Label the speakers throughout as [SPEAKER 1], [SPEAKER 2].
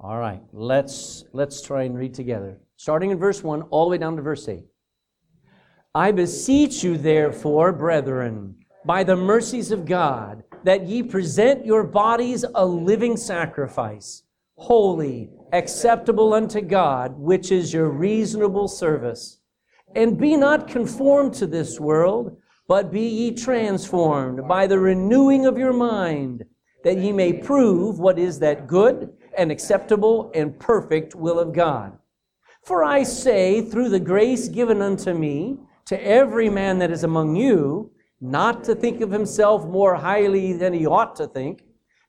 [SPEAKER 1] All right, let's let's try and read together. Starting in verse 1 all the way down to verse 8. I beseech you therefore, brethren, by the mercies of God, that ye present your bodies a living sacrifice, holy, acceptable unto God, which is your reasonable service. And be not conformed to this world, but be ye transformed by the renewing of your mind, that ye may prove what is that good and acceptable and perfect will of God. For I say, through the grace given unto me, to every man that is among you, not to think of himself more highly than he ought to think,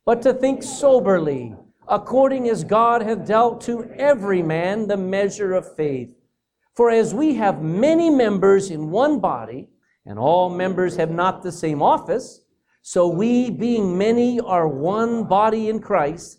[SPEAKER 1] but to think soberly, according as God hath dealt to every man the measure of faith. For as we have many members in one body, and all members have not the same office, so we, being many, are one body in Christ,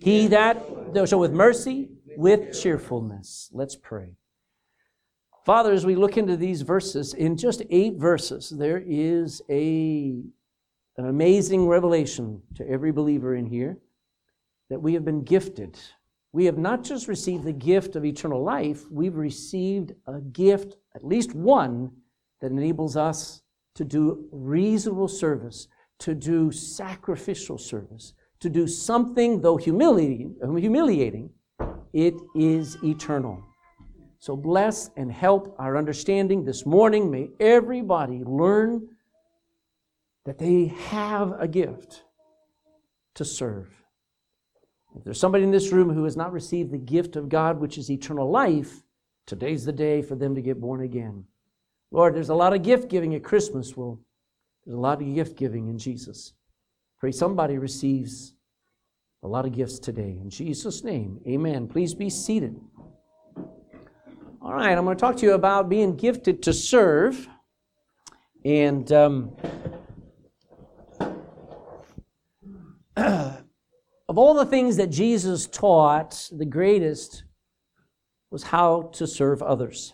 [SPEAKER 1] He that shall with mercy, with cheerfulness. Let's pray. Father, as we look into these verses, in just eight verses, there is a, an amazing revelation to every believer in here that we have been gifted. We have not just received the gift of eternal life, we've received a gift, at least one, that enables us to do reasonable service, to do sacrificial service, to do something, though humiliating, humiliating, it is eternal. So bless and help our understanding this morning. May everybody learn that they have a gift to serve. If there's somebody in this room who has not received the gift of God, which is eternal life, today's the day for them to get born again. Lord, there's a lot of gift giving at Christmas. Well, there's a lot of gift giving in Jesus. Pray somebody receives a lot of gifts today. In Jesus' name, amen. Please be seated. All right, I'm going to talk to you about being gifted to serve. And um, of all the things that Jesus taught, the greatest was how to serve others.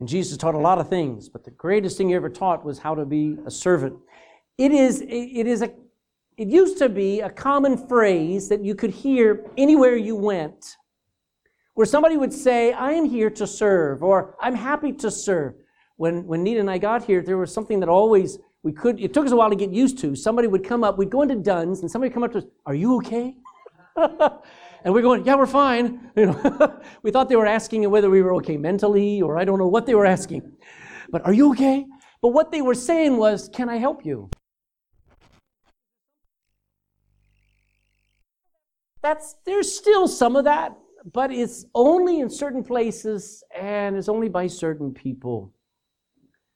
[SPEAKER 1] And Jesus taught a lot of things, but the greatest thing he ever taught was how to be a servant. It is, it is a, it used to be a common phrase that you could hear anywhere you went, where somebody would say, I am here to serve, or I'm happy to serve. When, when Nita and I got here, there was something that always we could, it took us a while to get used to. Somebody would come up, we'd go into Dunn's, and somebody would come up to us, Are you okay? And we're going, yeah, we're fine. You know, we thought they were asking whether we were okay mentally, or I don't know what they were asking. But are you okay? But what they were saying was, can I help you? That's there's still some of that, but it's only in certain places and it's only by certain people.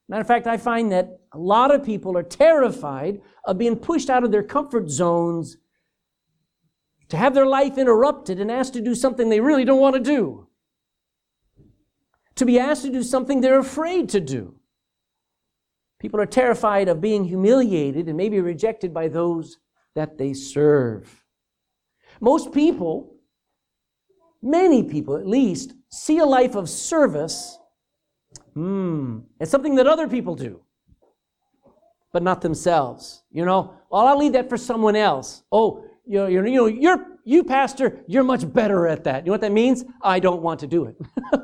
[SPEAKER 1] Matter of fact, I find that a lot of people are terrified of being pushed out of their comfort zones to have their life interrupted and asked to do something they really don't want to do, to be asked to do something they're afraid to do. People are terrified of being humiliated and maybe rejected by those that they serve. Most people, many people at least, see a life of service hmm, as something that other people do, but not themselves. You know, well, I'll leave that for someone else. Oh, you know, you know, you're, you pastor, you're much better at that. You know what that means? I don't want to do it.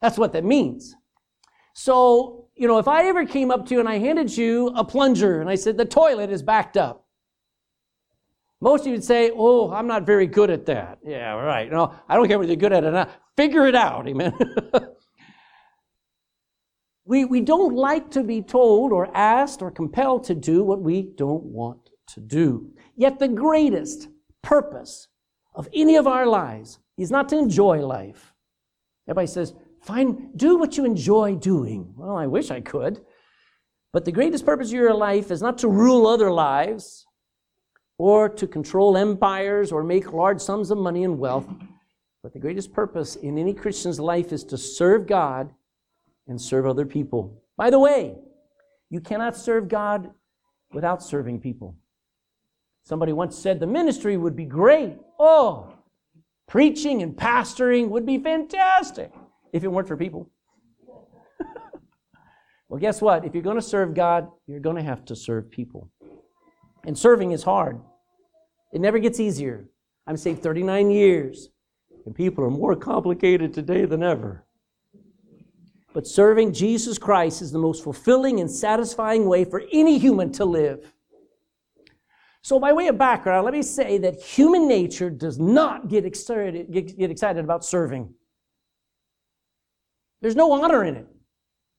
[SPEAKER 1] That's what that means. So, you know, if I ever came up to you and I handed you a plunger and I said, the toilet is backed up. Most of you would say, oh, I'm not very good at that. Yeah, right. No, I don't care whether you're good at it or not. Figure it out, amen. we, we don't like to be told or asked or compelled to do what we don't want to do. Yet the greatest purpose of any of our lives is not to enjoy life. Everybody says, fine, do what you enjoy doing. Well, I wish I could. But the greatest purpose of your life is not to rule other lives, or to control empires or make large sums of money and wealth. But the greatest purpose in any Christian's life is to serve God and serve other people. By the way, you cannot serve God without serving people. Somebody once said the ministry would be great. Oh, preaching and pastoring would be fantastic if it weren't for people. well, guess what? If you're going to serve God, you're going to have to serve people. And serving is hard. It never gets easier. I'm saved 39 years, and people are more complicated today than ever. But serving Jesus Christ is the most fulfilling and satisfying way for any human to live. So, by way of background, let me say that human nature does not get excited, get, excited about serving. There's no honor in it.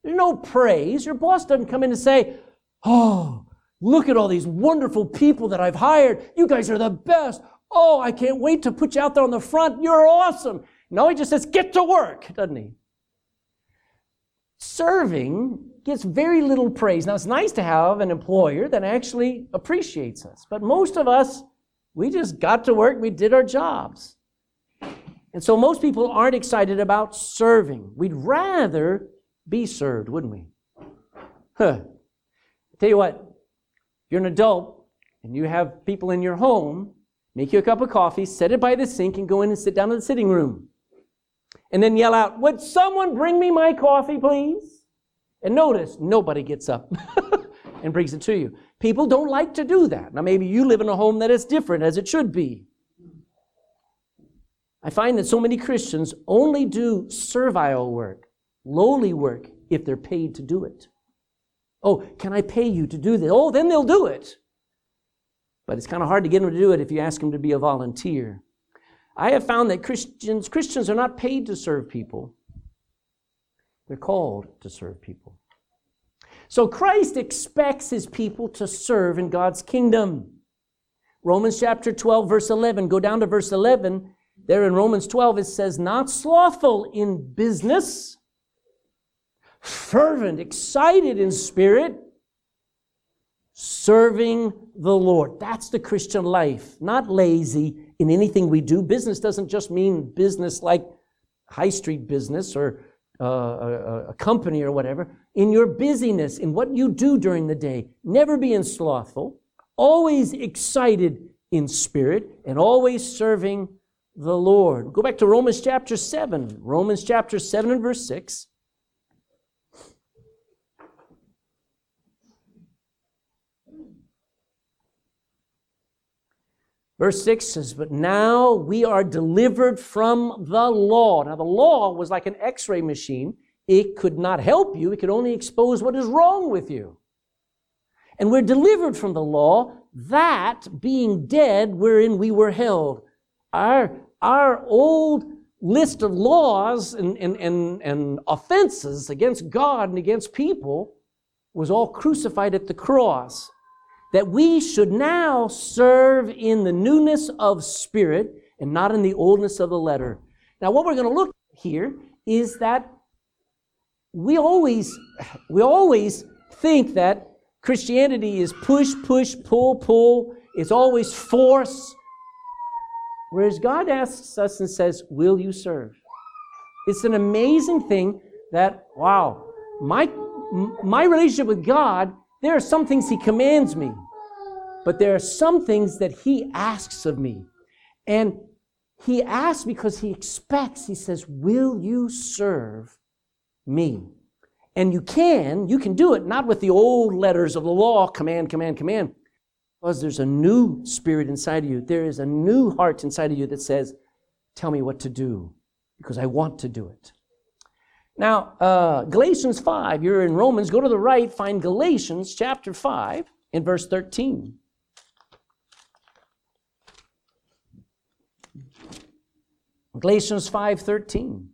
[SPEAKER 1] There's no praise. Your boss doesn't come in and say, Oh, look at all these wonderful people that I've hired. You guys are the best. Oh, I can't wait to put you out there on the front. You're awesome. No, he just says, Get to work, doesn't he? Serving gets very little praise. Now, it's nice to have an employer that actually appreciates us, but most of us, we just got to work, we did our jobs. And so most people aren't excited about serving. We'd rather be served, wouldn't we? Huh. Tell you what, you're an adult and you have people in your home, make you a cup of coffee, set it by the sink, and go in and sit down in the sitting room and then yell out, Would someone bring me my coffee, please? And notice, nobody gets up and brings it to you. People don't like to do that. Now, maybe you live in a home that is different, as it should be. I find that so many Christians only do servile work, lowly work, if they're paid to do it. Oh, can I pay you to do this? Oh, then they'll do it. But it's kind of hard to get them to do it if you ask them to be a volunteer. I have found that Christians, Christians are not paid to serve people. They're called to serve people. So Christ expects his people to serve in God's kingdom. Romans chapter 12, verse 11. Go down to verse 11. There in Romans 12, it says, Not slothful in business, fervent, excited in spirit, serving the Lord. That's the Christian life, not lazy, in anything we do. Business doesn't just mean business like high street business or uh, a, a company or whatever. In your busyness, in what you do during the day, never being slothful, always excited in spirit, and always serving the Lord. Go back to Romans chapter 7. Romans chapter 7 and verse 6. Verse 6 says, But now we are delivered from the law. Now, the law was like an x ray machine. It could not help you, it could only expose what is wrong with you. And we're delivered from the law, that being dead wherein we were held. Our, our old list of laws and, and, and, and offenses against God and against people was all crucified at the cross that we should now serve in the newness of spirit and not in the oldness of the letter. Now, what we're going to look at here is that we always, we always think that Christianity is push, push, pull, pull. It's always force. Whereas God asks us and says, Will you serve? It's an amazing thing that, wow, my, my relationship with God, there are some things He commands me. But there are some things that he asks of me. And he asks because he expects, he says, Will you serve me? And you can, you can do it not with the old letters of the law, command, command, command, because there's a new spirit inside of you. There is a new heart inside of you that says, Tell me what to do, because I want to do it. Now, uh, Galatians 5, you're in Romans, go to the right, find Galatians chapter 5 in verse 13. Galatians 5:13.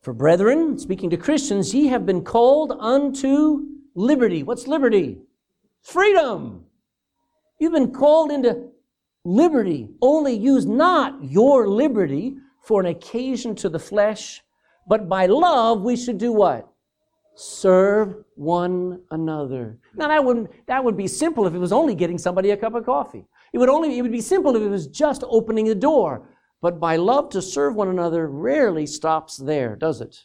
[SPEAKER 1] For brethren, speaking to Christians, ye have been called unto liberty. What's liberty? Freedom. You've been called into liberty. Only use not your liberty for an occasion to the flesh, but by love we should do what? serve one another. Now that wouldn't that would be simple if it was only getting somebody a cup of coffee. It would only it would be simple if it was just opening the door. But by love to serve one another rarely stops there, does it?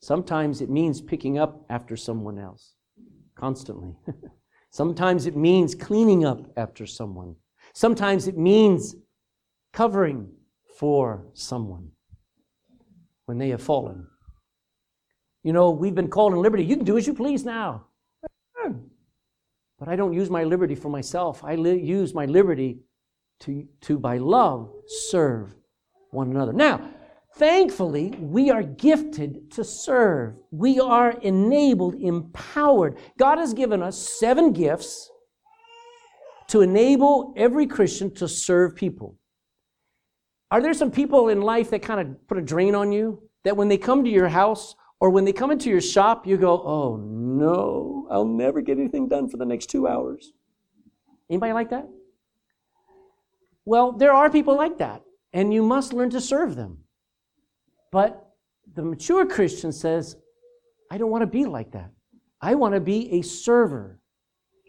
[SPEAKER 1] Sometimes it means picking up after someone else constantly. Sometimes it means cleaning up after someone. Sometimes it means covering for someone when they have fallen. You know, we've been called in liberty. You can do as you please now. But I don't use my liberty for myself. I li- use my liberty to, to, by love, serve one another. Now, thankfully, we are gifted to serve. We are enabled, empowered. God has given us seven gifts to enable every Christian to serve people. Are there some people in life that kind of put a drain on you? That when they come to your house or when they come into your shop, you go, oh no, I'll never get anything done for the next two hours. Anybody like that? Well, there are people like that, and you must learn to serve them. But the mature Christian says, I don't want to be like that. I want to be a server.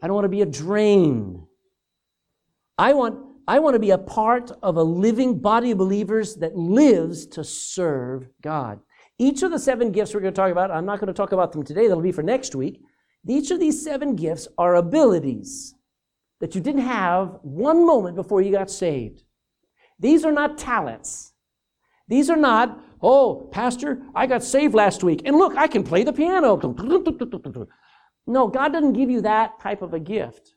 [SPEAKER 1] I don't want to be a drain. I want, I want to be a part of a living body of believers that lives to serve God. Each of the seven gifts we're going to talk about, I'm not going to talk about them today, that'll be for next week. Each of these seven gifts are abilities that you didn't have one moment before you got saved. These are not talents. These are not, oh, Pastor, I got saved last week, and look, I can play the piano. No, God doesn't give you that type of a gift.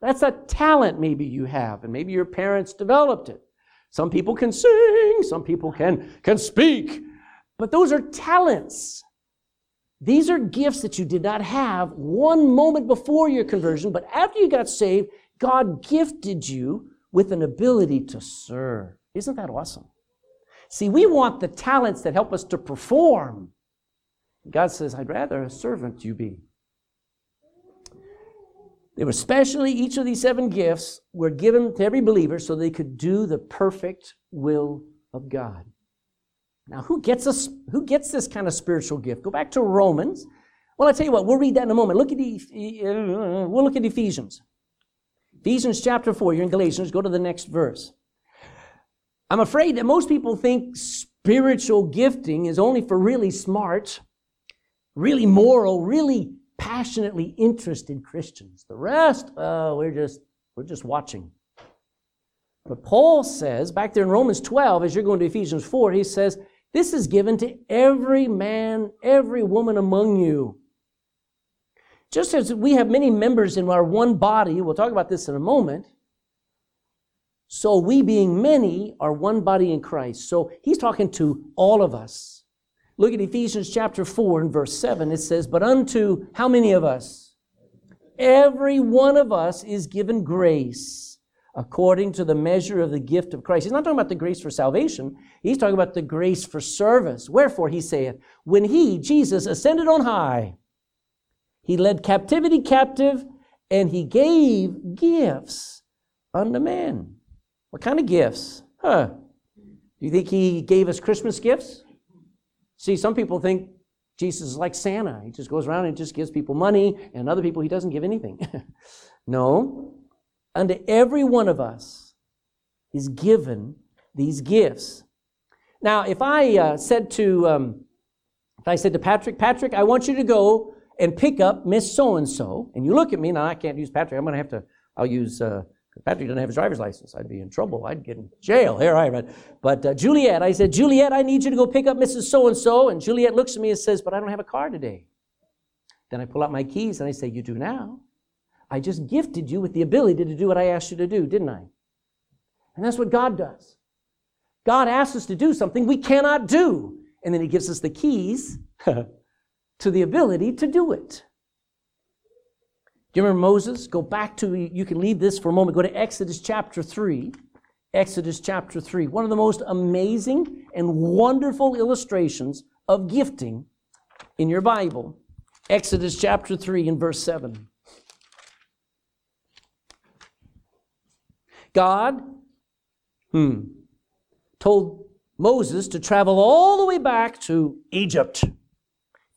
[SPEAKER 1] That's a talent maybe you have, and maybe your parents developed it. Some people can sing, some people can, can speak, but those are talents. These are gifts that you did not have one moment before your conversion, but after you got saved, God gifted you with an ability to serve. Isn't that awesome? See, we want the talents that help us to perform. God says, I'd rather a servant you be. They were specially, each of these seven gifts were given to every believer so they could do the perfect will of God. Now, who gets us? Who gets this kind of spiritual gift? Go back to Romans. Well, I tell you what, we'll read that in a moment. Look at the, uh, we'll look at Ephesians. Ephesians chapter 4, you're in Galatians, go to the next verse. I'm afraid that most people think spiritual gifting is only for really smart, really moral, really passionately interested Christians. The rest, uh, we're just we're just watching. But Paul says, back there in Romans 12, as you're going to Ephesians 4, he says, This is given to every man, every woman among you. Just as we have many members in our one body, we'll talk about this in a moment, so we being many are one body in Christ. So he's talking to all of us. Look at Ephesians chapter 4 and verse 7. It says, But unto how many of us? Every one of us is given grace according to the measure of the gift of Christ. He's not talking about the grace for salvation. He's talking about the grace for service. Wherefore, he saith, When he, Jesus, ascended on high, he led captivity captive and he gave gifts unto men. What kind of gifts? Huh. Do you think he gave us Christmas gifts? See, some people think Jesus is like Santa. He just goes around and just gives people money, and other people he doesn't give anything. no. Unto every one of us is given these gifts. Now, if I uh, said to um, if I said to Patrick, Patrick, I want you to go and pick up Miss So and So, and you look at me, now I can't use Patrick. I'm going to have to. I'll use uh, Patrick doesn't have his driver's license. I'd be in trouble. I'd get in jail. Here I am. But uh, Juliet, I said, Juliet, I need you to go pick up Mrs. So and so. And Juliet looks at me and says, But I don't have a car today. Then I pull out my keys and I say, You do now. I just gifted you with the ability to do what I asked you to do, didn't I? And that's what God does. God asks us to do something we cannot do. And then He gives us the keys to the ability to do it. Do you remember Moses? Go back to, you can leave this for a moment. Go to Exodus chapter 3. Exodus chapter 3. One of the most amazing and wonderful illustrations of gifting in your Bible. Exodus chapter 3 and verse 7. God hmm, told Moses to travel all the way back to Egypt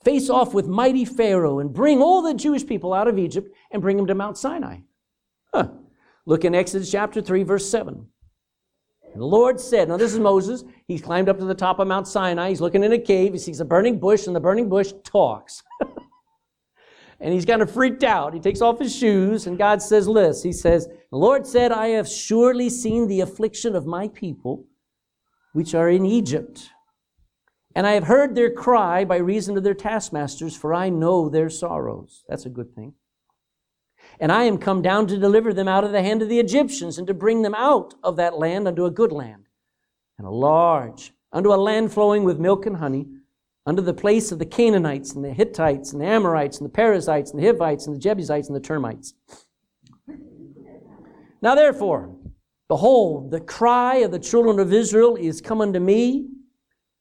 [SPEAKER 1] face off with mighty Pharaoh and bring all the Jewish people out of Egypt and bring them to Mount Sinai. Huh. Look in Exodus chapter 3, verse 7. And the Lord said, Now this is Moses. He's climbed up to the top of Mount Sinai. He's looking in a cave. He sees a burning bush, and the burning bush talks. and he's kind of freaked out. He takes off his shoes, and God says this He says, The Lord said, I have surely seen the affliction of my people, which are in Egypt. And I have heard their cry by reason of their taskmasters, for I know their sorrows. That's a good thing. And I am come down to deliver them out of the hand of the Egyptians and to bring them out of that land unto a good land and a large, unto a land flowing with milk and honey, unto the place of the Canaanites and the Hittites and the Amorites and the Perizzites and the Hivites and the Jebusites and the termites. Now therefore, behold, the cry of the children of Israel is come unto me,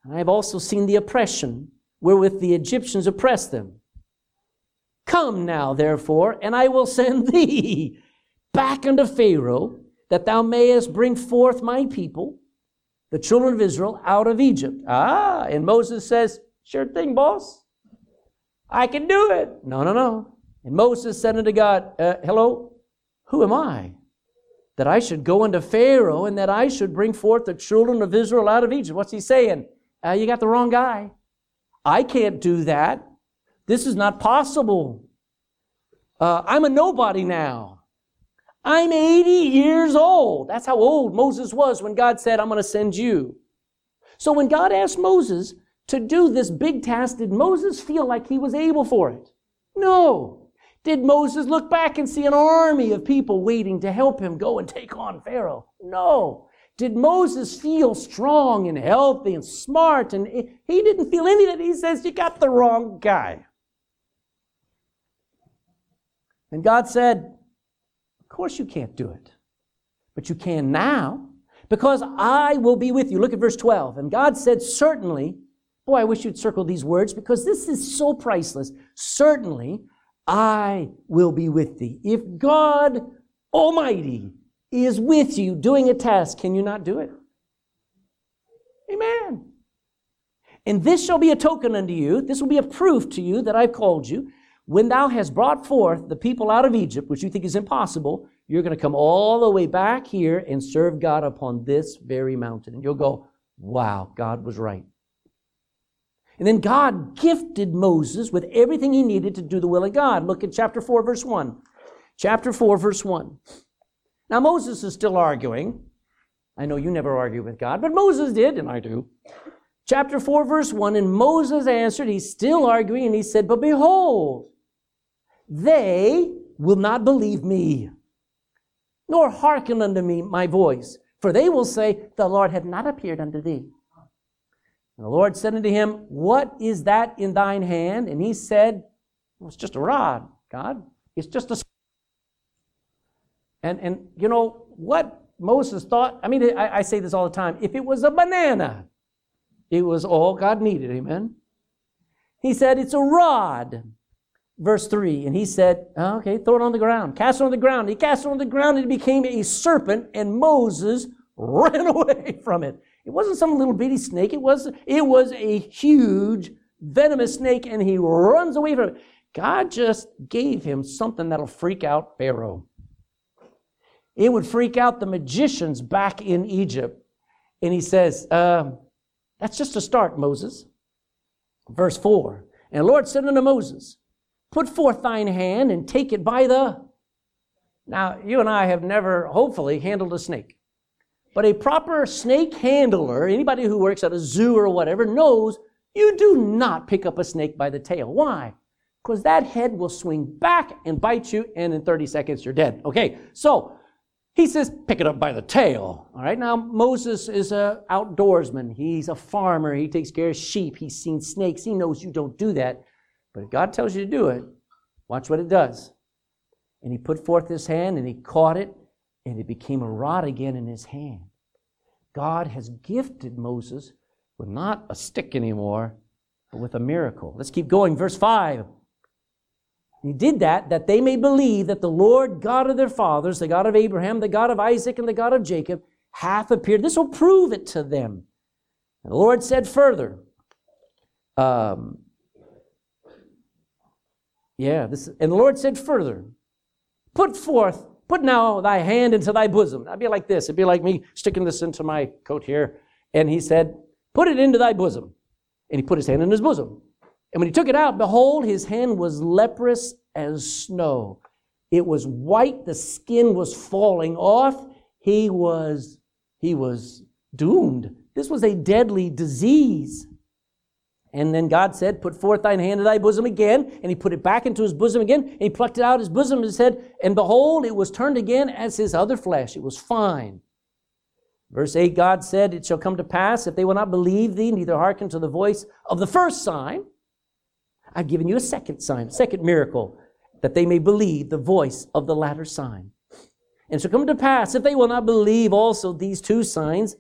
[SPEAKER 1] and I have also seen the oppression wherewith the Egyptians oppress them. Come now, therefore, and I will send thee back unto Pharaoh, that thou mayest bring forth my people, the children of Israel, out of Egypt. Ah, and Moses says, Sure thing, boss. I can do it. No, no, no. And Moses said unto God, uh, Hello, who am I? That I should go unto Pharaoh and that I should bring forth the children of Israel out of Egypt. What's he saying? Uh, you got the wrong guy. I can't do that. This is not possible. Uh, I'm a nobody now. I'm 80 years old. That's how old Moses was when God said, I'm going to send you. So when God asked Moses to do this big task, did Moses feel like he was able for it? No. Did Moses look back and see an army of people waiting to help him go and take on Pharaoh? No. Did Moses feel strong and healthy and smart? And he didn't feel any of that. He says, You got the wrong guy. And God said, Of course you can't do it, but you can now because I will be with you. Look at verse 12. And God said, Certainly, boy, I wish you'd circle these words because this is so priceless. Certainly, I will be with thee. If God Almighty is with you doing a task, can you not do it? Amen. And this shall be a token unto you. This will be a proof to you that I've called you. When thou hast brought forth the people out of Egypt, which you think is impossible, you're going to come all the way back here and serve God upon this very mountain. And you'll go, wow, God was right. And then God gifted Moses with everything he needed to do the will of God. Look at chapter 4, verse 1. Chapter 4, verse 1. Now, Moses is still arguing. I know you never argue with God, but Moses did, and I do. Chapter 4, verse 1 And Moses answered, he's still arguing, and he said, But behold, they will not believe me, nor hearken unto me my voice. For they will say, The Lord hath not appeared unto thee. And the Lord said unto him, What is that in thine hand? And he said, well, It's just a rod, God. It's just a. And, and you know what Moses thought? I mean, I, I say this all the time. If it was a banana, it was all God needed. Amen. He said, It's a rod verse 3. And he said, oh, Okay, throw it on the ground. Cast it on the ground. He cast it on the ground and it became a serpent, and Moses ran away from it. It wasn't some little bitty snake. It was, it was a huge venomous snake, and he runs away from it. God just gave him something that'll freak out Pharaoh. It would freak out the magicians back in Egypt. And he says, uh, That's just a start, Moses. Verse 4 And the Lord said unto Moses, Put forth thine hand and take it by the. Now, you and I have never, hopefully, handled a snake. But a proper snake handler, anybody who works at a zoo or whatever, knows you do not pick up a snake by the tail. Why? Because that head will swing back and bite you, and in 30 seconds you're dead. Okay, so he says, pick it up by the tail. All right, now Moses is a outdoorsman. He's a farmer. He takes care of sheep. He's seen snakes. He knows you don't do that. But if God tells you to do it, watch what it does. And he put forth his hand and he caught it, and it became a rod again in his hand. God has gifted Moses with not a stick anymore, but with a miracle. Let's keep going. Verse 5. He did that that they may believe that the Lord God of their fathers, the God of Abraham, the God of Isaac, and the God of Jacob, hath appeared. This will prove it to them. And the Lord said further, um, Yeah, this and the Lord said further, put forth, put now thy hand into thy bosom. I'd be like this. It'd be like me sticking this into my coat here. And he said, Put it into thy bosom. And he put his hand in his bosom. And when he took it out, behold, his hand was leprous as snow. It was white, the skin was falling off. He was, he was doomed. This was a deadly disease. And then God said, Put forth thine hand in thy bosom again. And he put it back into his bosom again. And he plucked it out of his bosom and said, And behold, it was turned again as his other flesh. It was fine. Verse 8 God said, It shall come to pass, if they will not believe thee, neither hearken to the voice of the first sign, I've given you a second sign, a second miracle, that they may believe the voice of the latter sign. And shall come to pass, if they will not believe also these two signs,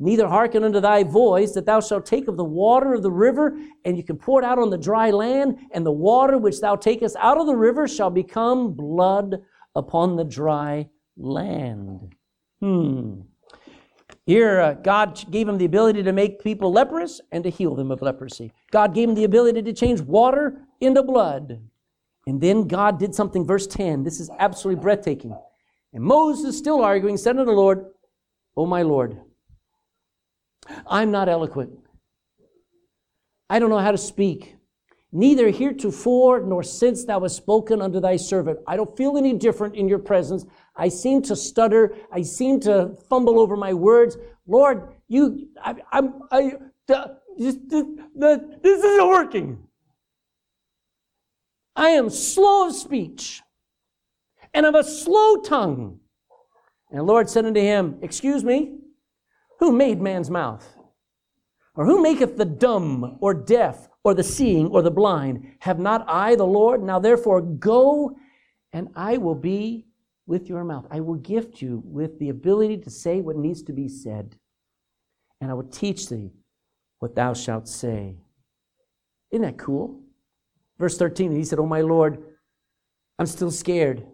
[SPEAKER 1] neither hearken unto thy voice, that thou shalt take of the water of the river, and you can pour it out on the dry land, and the water which thou takest out of the river shall become blood upon the dry land. Hmm. Here, uh, God gave him the ability to make people leprous and to heal them of leprosy. God gave him the ability to change water into blood. And then God did something, verse 10. This is absolutely breathtaking. And Moses, still arguing, said unto the Lord, O my Lord, I'm not eloquent. I don't know how to speak. Neither heretofore nor since thou hast spoken unto thy servant. I don't feel any different in your presence. I seem to stutter. I seem to fumble over my words. Lord, you, I, I'm, I, this, this, this isn't working. I am slow of speech and of a slow tongue. And the Lord said unto him, Excuse me, who made man's mouth? Or who maketh the dumb or deaf or the seeing or the blind? Have not I the Lord? Now therefore go and I will be with your mouth. I will gift you with the ability to say what needs to be said. And I will teach thee what thou shalt say. Isn't that cool? Verse 13, he said, Oh my Lord, I'm still scared.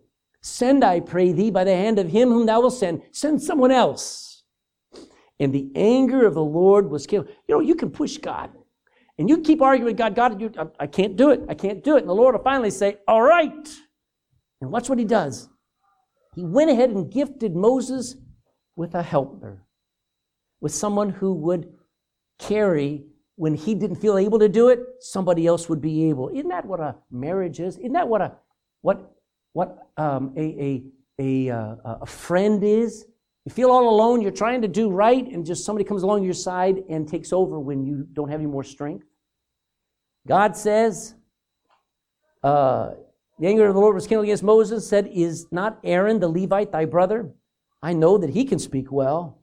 [SPEAKER 1] Send, I pray thee, by the hand of him whom thou wilt send. Send someone else. And the anger of the Lord was killed. You know, you can push God. And you keep arguing with God, God, you, I, I can't do it. I can't do it. And the Lord will finally say, All right. And watch what he does. He went ahead and gifted Moses with a helper, with someone who would carry when he didn't feel able to do it, somebody else would be able. Isn't that what a marriage is? Isn't that what a what what um, a, a, a, uh, a friend is. You feel all alone, you're trying to do right, and just somebody comes along your side and takes over when you don't have any more strength. God says, uh, the anger of the Lord was kindled against Moses, said, Is not Aaron the Levite thy brother? I know that he can speak well.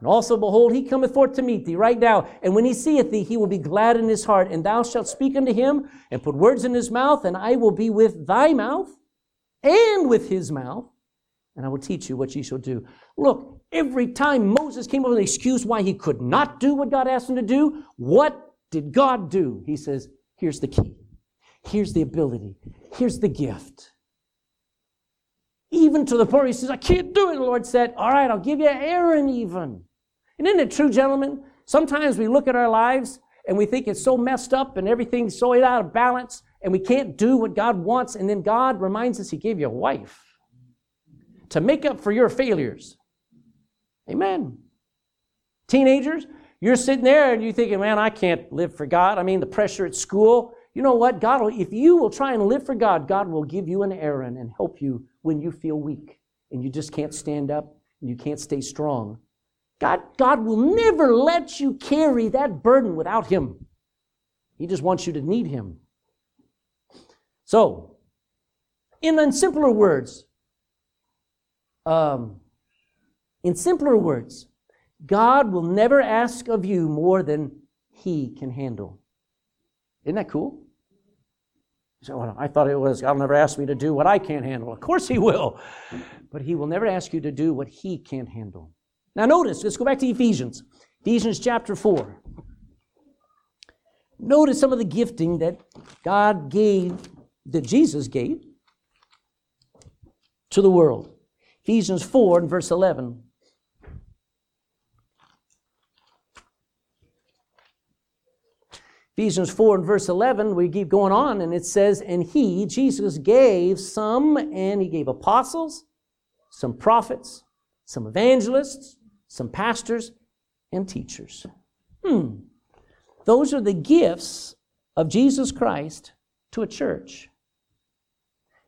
[SPEAKER 1] And also, behold, he cometh forth to meet thee right now. And when he seeth thee, he will be glad in his heart. And thou shalt speak unto him and put words in his mouth, and I will be with thy mouth and with his mouth, and I will teach you what ye shall do. Look, every time Moses came up with an excuse why he could not do what God asked him to do, what did God do? He says, here's the key. Here's the ability. Here's the gift. Even to the point he says, I can't do it. The Lord said, All right, I'll give you Aaron even. And isn't it true, gentlemen? Sometimes we look at our lives and we think it's so messed up and everything's so out of balance and we can't do what God wants, and then God reminds us He gave you a wife to make up for your failures. Amen. Teenagers, you're sitting there and you're thinking, man, I can't live for God. I mean, the pressure at school. You know what? God will, if you will try and live for God, God will give you an Aaron and help you when you feel weak and you just can't stand up and you can't stay strong. God, God will never let you carry that burden without Him. He just wants you to need Him. So, in, simpler words, um, in simpler words, God will never ask of you more than He can handle. Isn't that cool? So well, I thought it was God will never ask me to do what I can't handle. Of course He will, but He will never ask you to do what He can't handle. Now, notice. Let's go back to Ephesians. Ephesians chapter four. Notice some of the gifting that God gave that Jesus gave to the world. Ephesians 4 and verse 11. Ephesians 4 and verse 11, we keep going on, and it says, And he, Jesus, gave some, and he gave apostles, some prophets, some evangelists, some pastors, and teachers. Hmm. Those are the gifts of Jesus Christ to a church.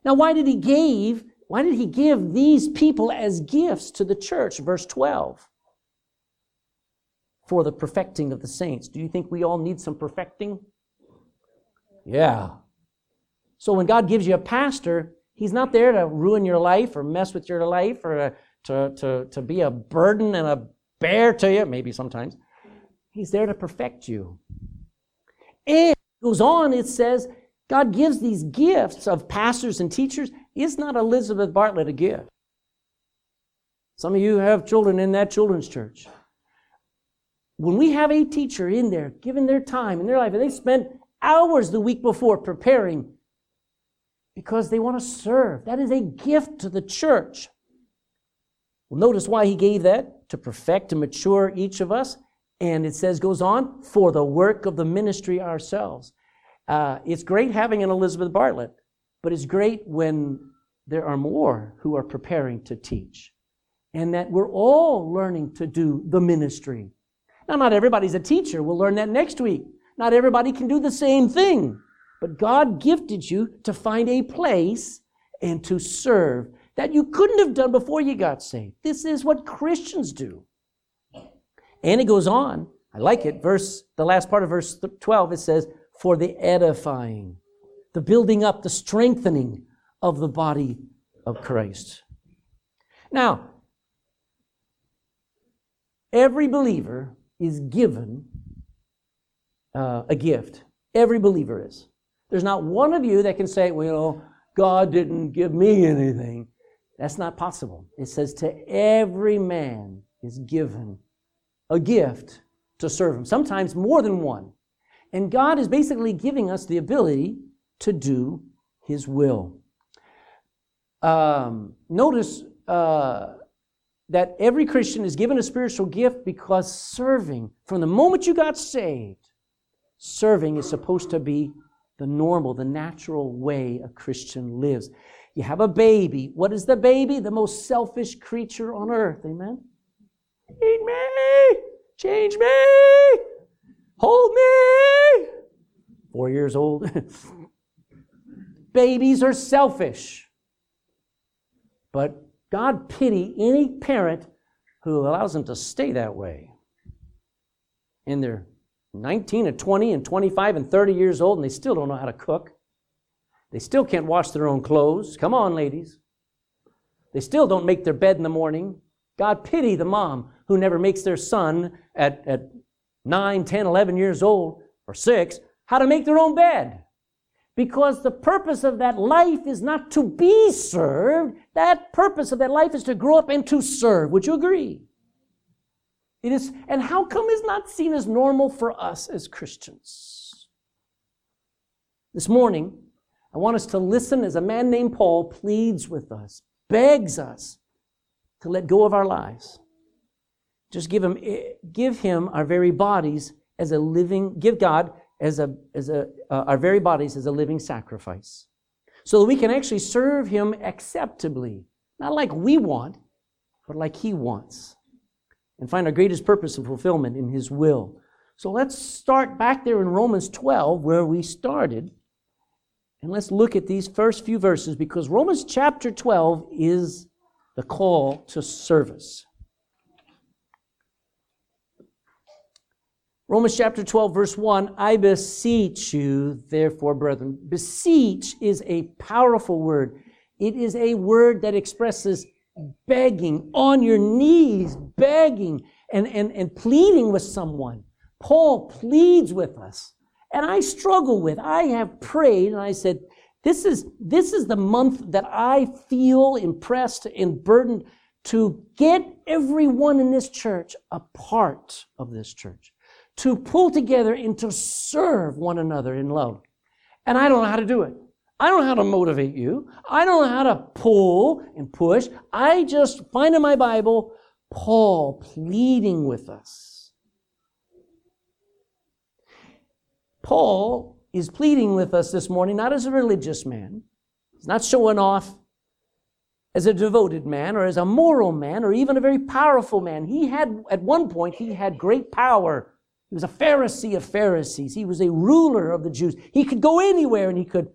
[SPEAKER 1] Now, why did he give? Why did he give these people as gifts to the church? Verse 12 for the perfecting of the saints. Do you think we all need some perfecting? Yeah. So when God gives you a pastor, he's not there to ruin your life or mess with your life or to, to, to be a burden and a bear to you, maybe sometimes. He's there to perfect you. And goes on, it says, God gives these gifts of pastors and teachers. Is not Elizabeth Bartlett a gift? Some of you have children in that children's church when we have a teacher in there giving their time in their life, and they spent hours the week before preparing because they want to serve, that is a gift to the church. Well, notice why he gave that to perfect and mature each of us. And it says, goes on, for the work of the ministry ourselves. Uh, it's great having an Elizabeth Bartlett, but it's great when there are more who are preparing to teach. And that we're all learning to do the ministry now, not everybody's a teacher. We'll learn that next week. Not everybody can do the same thing. But God gifted you to find a place and to serve that you couldn't have done before you got saved. This is what Christians do. And it goes on. I like it. Verse, the last part of verse 12, it says, for the edifying, the building up, the strengthening of the body of Christ. Now, every believer is given uh, a gift. Every believer is. There's not one of you that can say, well, God didn't give me anything. That's not possible. It says, to every man is given a gift to serve him, sometimes more than one. And God is basically giving us the ability to do his will. Um, notice uh, that every Christian is given a spiritual gift because serving, from the moment you got saved, serving is supposed to be the normal, the natural way a Christian lives. You have a baby. What is the baby? The most selfish creature on earth. Amen? Feed me! Change me! Hold me! Four years old. Babies are selfish. But God pity any parent who allows them to stay that way. And they're 19 and 20 and 25 and 30 years old and they still don't know how to cook. They still can't wash their own clothes. Come on, ladies. They still don't make their bed in the morning. God pity the mom who never makes their son at, at 9, 10, 11 years old or 6 how to make their own bed because the purpose of that life is not to be served. That purpose of that life is to grow up and to serve. Would you agree? It is, and how come it's not seen as normal for us as Christians? This morning, I want us to listen as a man named Paul pleads with us, begs us to let go of our lives. Just give him, eh, give him our very bodies as a living, give God as a, as a, uh, our very bodies as a living sacrifice. So that we can actually serve him acceptably. Not like we want but like he wants. And find our greatest purpose and fulfillment in his will. So let's start back there in romans 12 where we started. And let's look at these first few verses because romans chapter 12 is the call to service Romans chapter 12, verse 1 I beseech you, therefore, brethren. Beseech is a powerful word. It is a word that expresses begging, on your knees, begging and, and, and pleading with someone. Paul pleads with us. And I struggle with, I have prayed and I said, this is, this is the month that I feel impressed and burdened to get everyone in this church a part of this church to pull together and to serve one another in love. And I don't know how to do it. I don't know how to motivate you. I don't know how to pull and push. I just find in my Bible Paul pleading with us. Paul is pleading with us this morning, not as a religious man. He's not showing off as a devoted man or as a moral man or even a very powerful man. He had, at one point, he had great power. He was a Pharisee of Pharisees. He was a ruler of the Jews. He could go anywhere and he could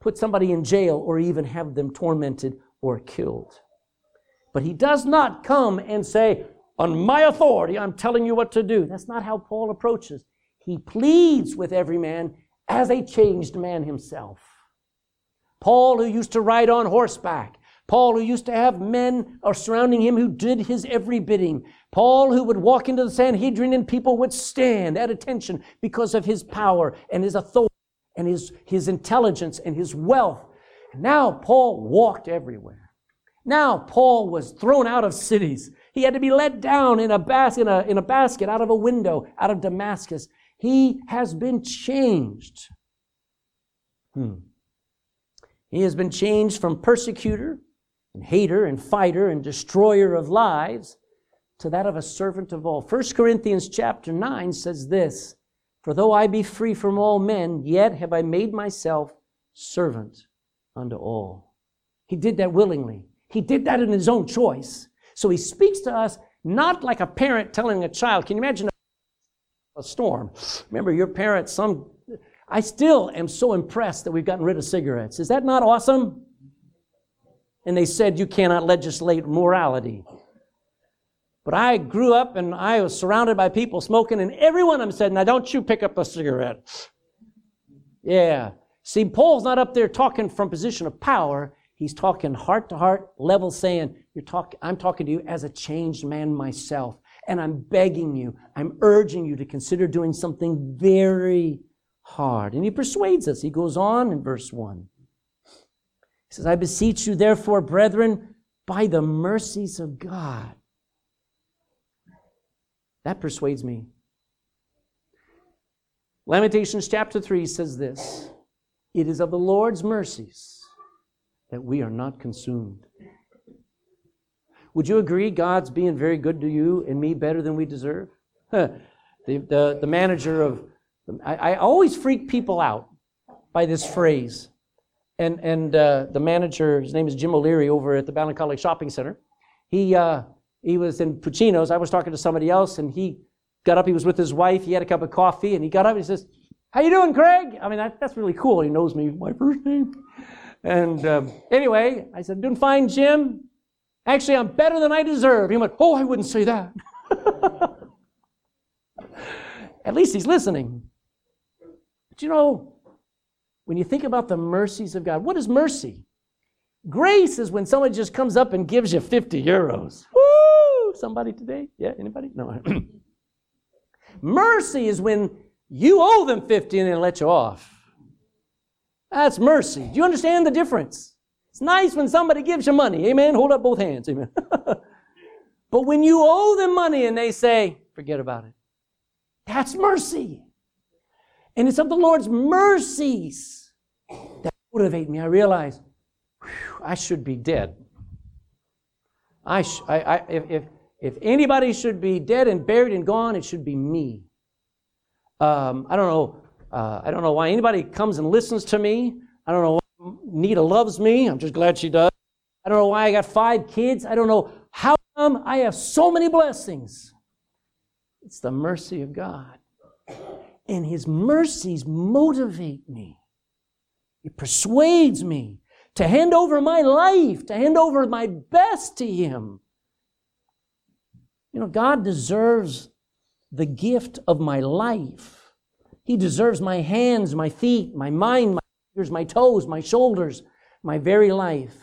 [SPEAKER 1] put somebody in jail or even have them tormented or killed. But he does not come and say, on my authority, I'm telling you what to do. That's not how Paul approaches. He pleads with every man as a changed man himself. Paul, who used to ride on horseback, Paul, who used to have men surrounding him who did his every bidding. Paul, who would walk into the Sanhedrin and people would stand at attention because of his power and his authority and his, his intelligence and his wealth. now Paul walked everywhere. Now Paul was thrown out of cities. He had to be let down in a, bas- in, a, in a basket out of a window out of Damascus. He has been changed. Hmm. He has been changed from persecutor and hater and fighter and destroyer of lives to that of a servant of all. 1 Corinthians chapter 9 says this, For though I be free from all men, yet have I made myself servant unto all. He did that willingly. He did that in his own choice. So he speaks to us not like a parent telling a child. Can you imagine a storm? Remember your parents, some I still am so impressed that we've gotten rid of cigarettes. Is that not awesome? And they said you cannot legislate morality. But I grew up and I was surrounded by people smoking, and every one of them said, Now don't you pick up a cigarette. Yeah. See, Paul's not up there talking from position of power. He's talking heart to heart, level, saying, You're talk- I'm talking to you as a changed man myself. And I'm begging you, I'm urging you to consider doing something very hard. And he persuades us. He goes on in verse 1. He says, I beseech you, therefore, brethren, by the mercies of God. That persuades me. Lamentations chapter 3 says this It is of the Lord's mercies that we are not consumed. Would you agree God's being very good to you and me better than we deserve? the, the, the manager of, I, I, always freak people out by this phrase. And, and uh, the manager, his name is Jim O'Leary over at the Ballincollig Shopping Center. He, uh, he was in Puccino's. I was talking to somebody else, and he got up. He was with his wife. He had a cup of coffee, and he got up and he says, how you doing, Craig? I mean, that, that's really cool. He knows me, my first name. And um, anyway, I said, doing fine, Jim. Actually, I'm better than I deserve. He went, oh, I wouldn't say that. At least he's listening. But you know, when you think about the mercies of God, what is mercy? Grace is when someone just comes up and gives you 50 euros. Somebody today? Yeah, anybody? No. mercy is when you owe them 50 and they let you off. That's mercy. Do you understand the difference? It's nice when somebody gives you money. Amen. Hold up both hands. Amen. but when you owe them money and they say, forget about it, that's mercy. And it's of the Lord's mercies that motivate me. I realize whew, I should be dead. I, sh- I, I if, if, if anybody should be dead and buried and gone, it should be me. Um, I don't know uh, I don't know why anybody comes and listens to me. I don't know why Nita loves me. I'm just glad she does. I don't know why I got five kids. I don't know how come I have so many blessings. It's the mercy of God. And His mercies motivate me. It persuades me to hand over my life, to hand over my best to Him. You know, God deserves the gift of my life. He deserves my hands, my feet, my mind, my fingers, my toes, my shoulders, my very life.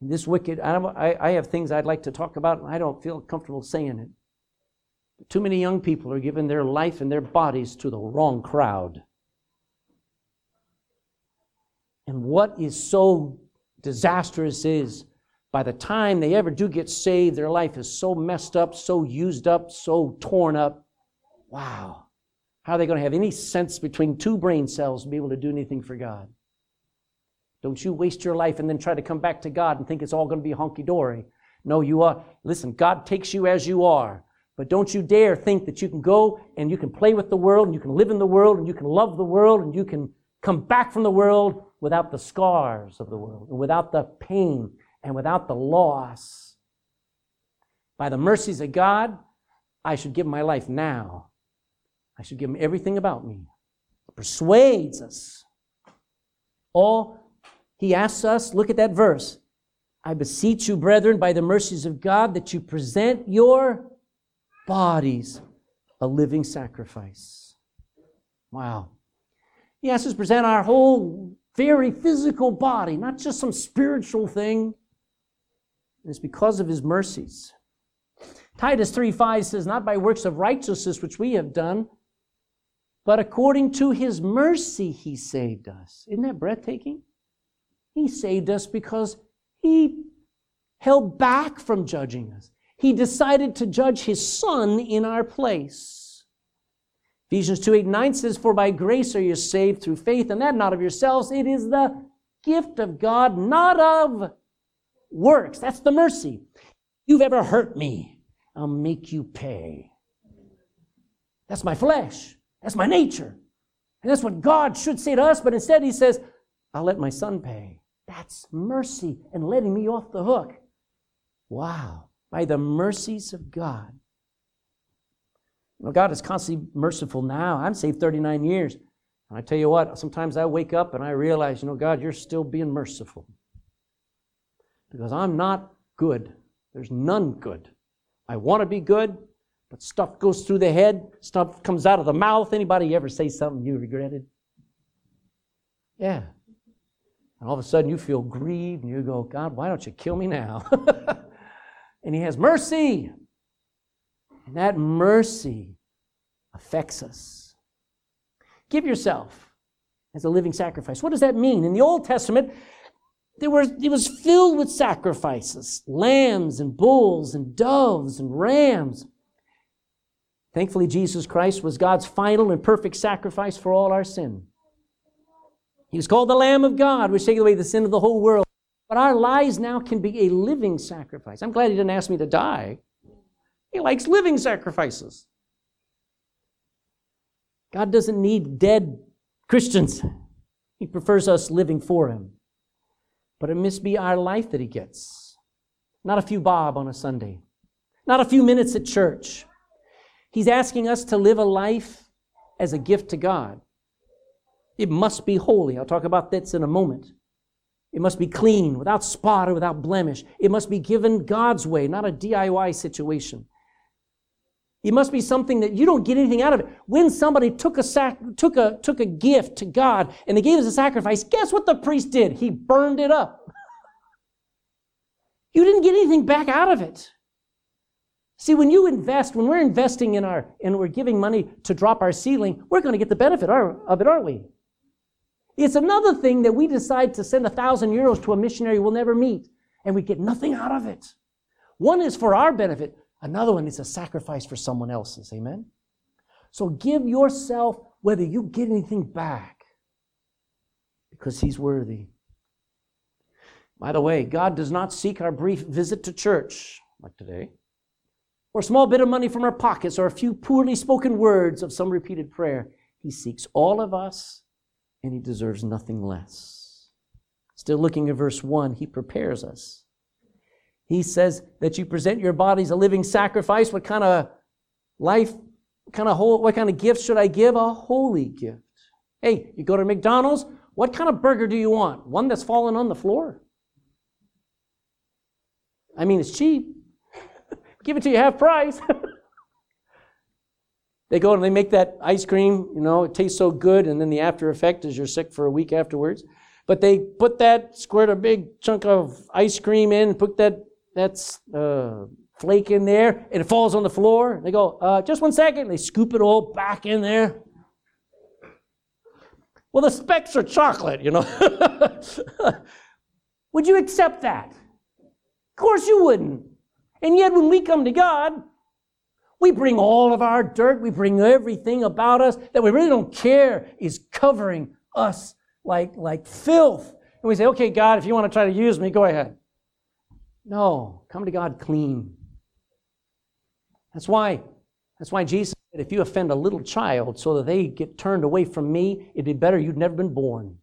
[SPEAKER 1] This wicked, I, I have things I'd like to talk about, and I don't feel comfortable saying it. Too many young people are giving their life and their bodies to the wrong crowd. And what is so disastrous is by the time they ever do get saved, their life is so messed up, so used up, so torn up. Wow. How are they going to have any sense between two brain cells to be able to do anything for God? Don't you waste your life and then try to come back to God and think it's all going to be honky dory. No, you are. Listen, God takes you as you are, But don't you dare think that you can go and you can play with the world and you can live in the world and you can love the world and you can come back from the world without the scars of the world and without the pain and without the loss. By the mercies of God, I should give my life now. I should give him everything about me. It persuades us. All he asks us, look at that verse. I beseech you, brethren, by the mercies of God, that you present your bodies a living sacrifice. Wow. He asks us present our whole very physical body, not just some spiritual thing. And it's because of his mercies. Titus 3 5 says, Not by works of righteousness which we have done, but according to his mercy he saved us. Isn't that breathtaking? He saved us because he held back from judging us. He decided to judge his son in our place. Ephesians 2 8 9 says, For by grace are you saved through faith, and that not of yourselves. It is the gift of God, not of works. That's the mercy. You've ever hurt me, I'll make you pay. That's my flesh. That's my nature. And that's what God should say to us, but instead he says, I'll let my son pay. That's mercy and letting me off the hook. Wow. By the mercies of God. Know, God is constantly merciful now. I'm saved 39 years. And I tell you what, sometimes I wake up and I realize, you know, God, you're still being merciful. Because I'm not good. There's none good. I want to be good, but stuff goes through the head, stuff comes out of the mouth. Anybody ever say something you regretted? Yeah. And all of a sudden you feel grieved and you go, God, why don't you kill me now? and He has mercy. And that mercy affects us. Give yourself as a living sacrifice. What does that mean? In the Old Testament, there were, it was filled with sacrifices lambs and bulls and doves and rams. Thankfully, Jesus Christ was God's final and perfect sacrifice for all our sin. He was called the Lamb of God, which takes away the sin of the whole world. But our lives now can be a living sacrifice. I'm glad he didn't ask me to die. He likes living sacrifices. God doesn't need dead Christians. He prefers us living for him. But it must be our life that he gets. Not a few bob on a Sunday. Not a few minutes at church. He's asking us to live a life as a gift to God. It must be holy. I'll talk about this in a moment. It must be clean, without spot or without blemish. It must be given God's way, not a DIY situation. It must be something that you don't get anything out of it. When somebody took a, sac- took a, took a gift to God and they gave us a sacrifice, guess what the priest did? He burned it up. you didn't get anything back out of it. See, when you invest, when we're investing in our, and we're giving money to drop our ceiling, we're going to get the benefit of it, aren't we? It's another thing that we decide to send a thousand euros to a missionary we'll never meet, and we get nothing out of it. One is for our benefit, another one is a sacrifice for someone else's. Amen? So give yourself whether you get anything back because He's worthy. By the way, God does not seek our brief visit to church like today, or a small bit of money from our pockets, or a few poorly spoken words of some repeated prayer. He seeks all of us and he deserves nothing less. Still looking at verse 1, he prepares us. He says that you present your bodies a living sacrifice. What kind of life, what kind of whole, what kind of gift should I give? A holy gift. Hey, you go to McDonald's, what kind of burger do you want? One that's fallen on the floor? I mean, it's cheap. Give it to you half price. They go and they make that ice cream, you know, it tastes so good, and then the after effect is you're sick for a week afterwards. But they put that, squirt a big chunk of ice cream in, put that, that's, uh, flake in there, and it falls on the floor. They go, uh, just one second. They scoop it all back in there. Well, the specks are chocolate, you know. Would you accept that? Of course you wouldn't. And yet, when we come to God, we bring all of our dirt, we bring everything about us that we really don't care is covering us like, like filth. And we say, okay, God, if you want to try to use me, go ahead. No, come to God clean. That's why. That's why Jesus said, if you offend a little child so that they get turned away from me, it'd be better you'd never been born.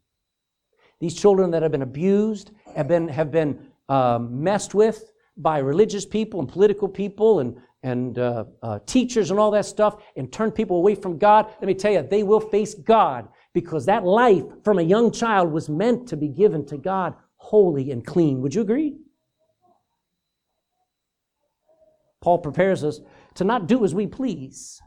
[SPEAKER 1] These children that have been abused, have been, have been um, messed with by religious people and political people and, and uh, uh, teachers and all that stuff and turn people away from God, let me tell you, they will face God because that life from a young child was meant to be given to God holy and clean. Would you agree? Paul prepares us to not do as we please,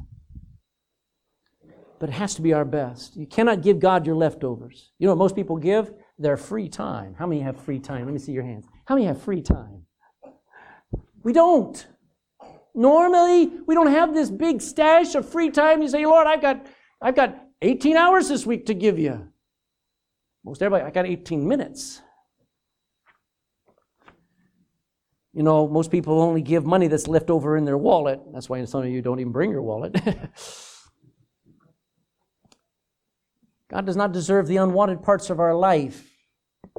[SPEAKER 1] but it has to be our best. You cannot give God your leftovers. You know what most people give? Their free time. How many have free time? Let me see your hands. How many have free time? We don't. Normally, we don't have this big stash of free time. You say, Lord, I've got, I've got 18 hours this week to give you. Most everybody, I got 18 minutes. You know, most people only give money that's left over in their wallet. That's why some of you don't even bring your wallet. God does not deserve the unwanted parts of our life.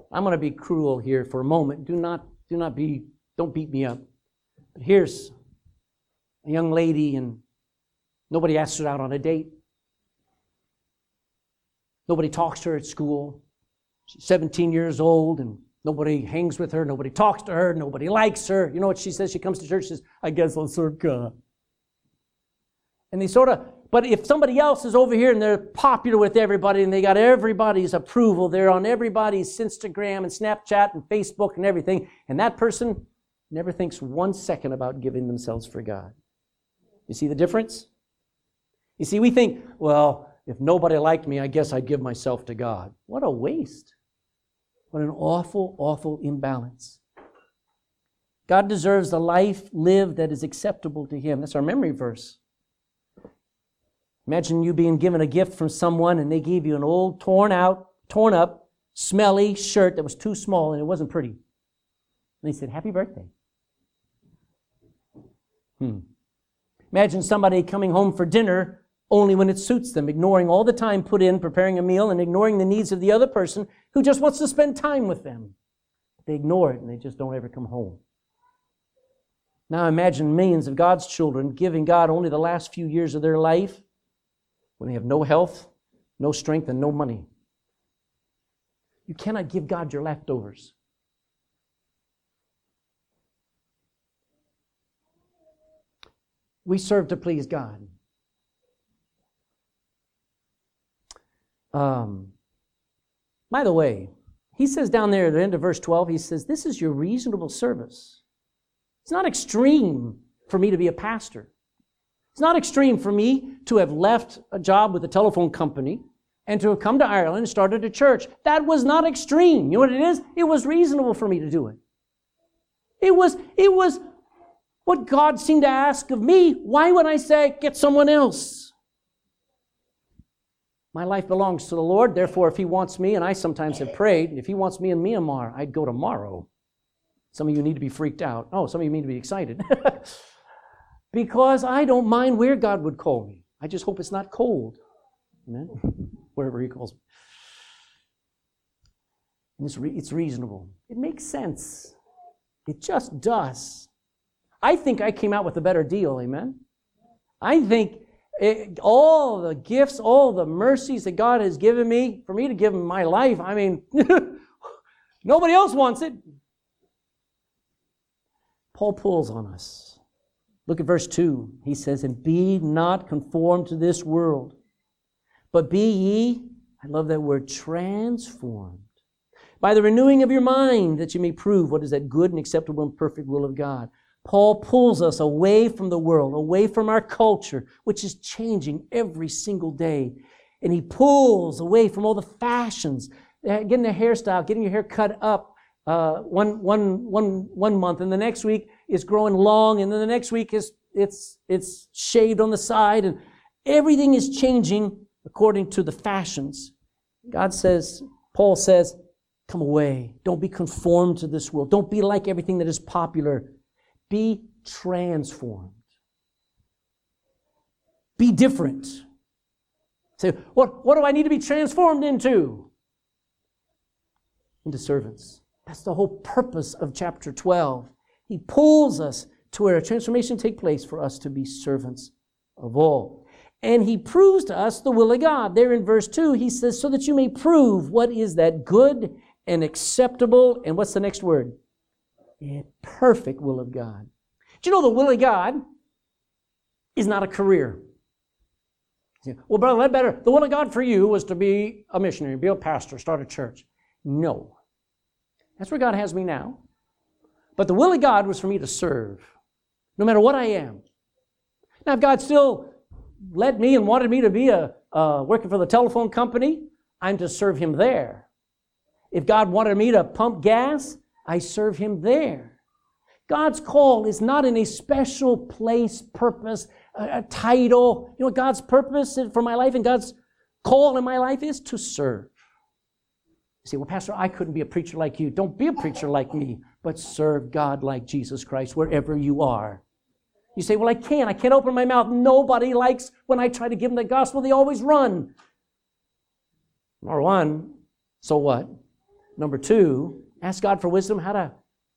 [SPEAKER 1] I'm going to be cruel here for a moment. Do not, do not be, don't beat me up. But here's a young lady, and nobody asks her out on a date. Nobody talks to her at school. She's 17 years old, and Nobody hangs with her. Nobody talks to her. Nobody likes her. You know what she says? She comes to church says, I guess I'll serve God. And they sort of, but if somebody else is over here and they're popular with everybody and they got everybody's approval, they're on everybody's Instagram and Snapchat and Facebook and everything, and that person never thinks one second about giving themselves for God. You see the difference? You see, we think, well, if nobody liked me, I guess I'd give myself to God. What a waste. What an awful, awful imbalance. God deserves a life lived that is acceptable to Him. That's our memory verse. Imagine you being given a gift from someone and they gave you an old, torn out, torn up, smelly shirt that was too small and it wasn't pretty. And they said, Happy birthday. Hmm. Imagine somebody coming home for dinner only when it suits them, ignoring all the time put in preparing a meal and ignoring the needs of the other person who just wants to spend time with them. They ignore it and they just don't ever come home. Now imagine millions of God's children giving God only the last few years of their life when they have no health, no strength, and no money. You cannot give God your leftovers. We serve to please God. Um, by the way, he says down there at the end of verse 12, he says, This is your reasonable service. It's not extreme for me to be a pastor. It's not extreme for me to have left a job with a telephone company and to have come to Ireland and started a church. That was not extreme. You know what it is? It was reasonable for me to do it. It was, it was what God seemed to ask of me. Why would I say, get someone else? My life belongs to the Lord. Therefore, if He wants me, and I sometimes have prayed, if He wants me in Myanmar, I'd go tomorrow. Some of you need to be freaked out. Oh, some of you need to be excited. because I don't mind where God would call me. I just hope it's not cold. Amen? Wherever He calls me. And it's, re- it's reasonable. It makes sense. It just does. I think I came out with a better deal. Amen? I think it, all the gifts, all the mercies that God has given me, for me to give him my life, I mean, nobody else wants it. Paul pulls on us. Look at verse 2. He says, And be not conformed to this world, but be ye, I love that word, transformed by the renewing of your mind, that you may prove what is that good and acceptable and perfect will of God. Paul pulls us away from the world, away from our culture, which is changing every single day. And he pulls away from all the fashions, uh, getting a hairstyle, getting your hair cut up uh, one, one, one, one month, and the next week is growing long, and then the next week is it's, it's shaved on the side, and everything is changing according to the fashions. God says, Paul says, come away. Don't be conformed to this world. Don't be like everything that is popular. Be transformed. Be different. Say, what, what do I need to be transformed into? Into servants. That's the whole purpose of chapter 12. He pulls us to where a transformation take place for us to be servants of all. And he proves to us the will of God. There in verse 2, he says, so that you may prove what is that good and acceptable, and what's the next word? A perfect will of God. Do you know the will of God is not a career? Well, Brother that better. the will of God for you was to be a missionary, be a pastor, start a church. No. That's where God has me now. But the will of God was for me to serve, no matter what I am. Now, if God still led me and wanted me to be a uh, working for the telephone company, I'm to serve Him there. If God wanted me to pump gas, I serve Him there. God's call is not in a special place, purpose, a, a title. You know what God's purpose for my life and God's call in my life is to serve. You say, well, Pastor, I couldn't be a preacher like you. Don't be a preacher like me, but serve God like Jesus Christ wherever you are. You say, well, I can't. I can't open my mouth. Nobody likes when I try to give them the gospel. They always run. Number one, so what? Number two, ask God for wisdom how to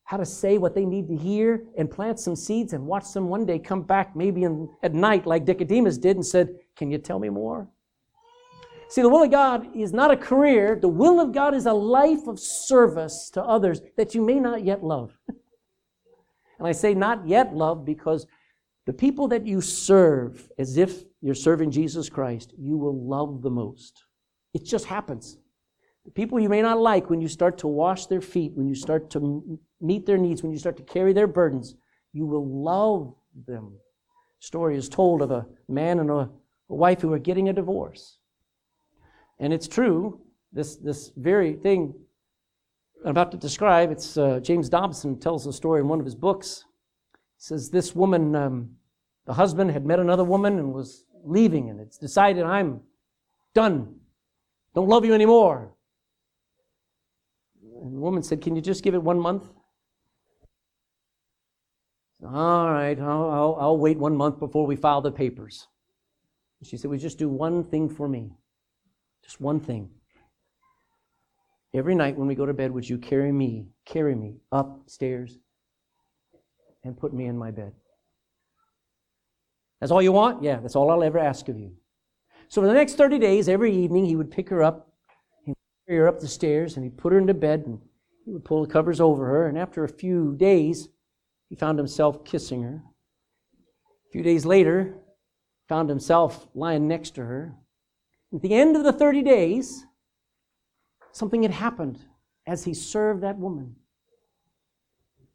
[SPEAKER 1] how to say what they need to hear and plant some seeds and watch them one day come back maybe in, at night like Nicodemus did and said, Can you tell me more? See, the will of God is not a career. The will of God is a life of service to others that you may not yet love. and I say not yet love because the people that you serve as if you're serving Jesus Christ, you will love the most. It just happens. People you may not like, when you start to wash their feet, when you start to meet their needs, when you start to carry their burdens, you will love them. story is told of a man and a, a wife who are getting a divorce. And it's true, this, this very thing I'm about to describe, it's uh, James Dobson tells the story in one of his books. He says this woman, um, the husband had met another woman and was leaving, and it's decided, I'm done. Don't love you anymore. And the woman said, Can you just give it one month? All right, I'll, I'll, I'll wait one month before we file the papers. She said, Would just do one thing for me? Just one thing. Every night when we go to bed, would you carry me, carry me upstairs and put me in my bed? That's all you want? Yeah, that's all I'll ever ask of you. So for the next 30 days, every evening, he would pick her up, carry her up the stairs, and he'd put her into bed, and he would pull the covers over her. And after a few days, he found himself kissing her. A few days later, found himself lying next to her. At the end of the 30 days, something had happened as he served that woman.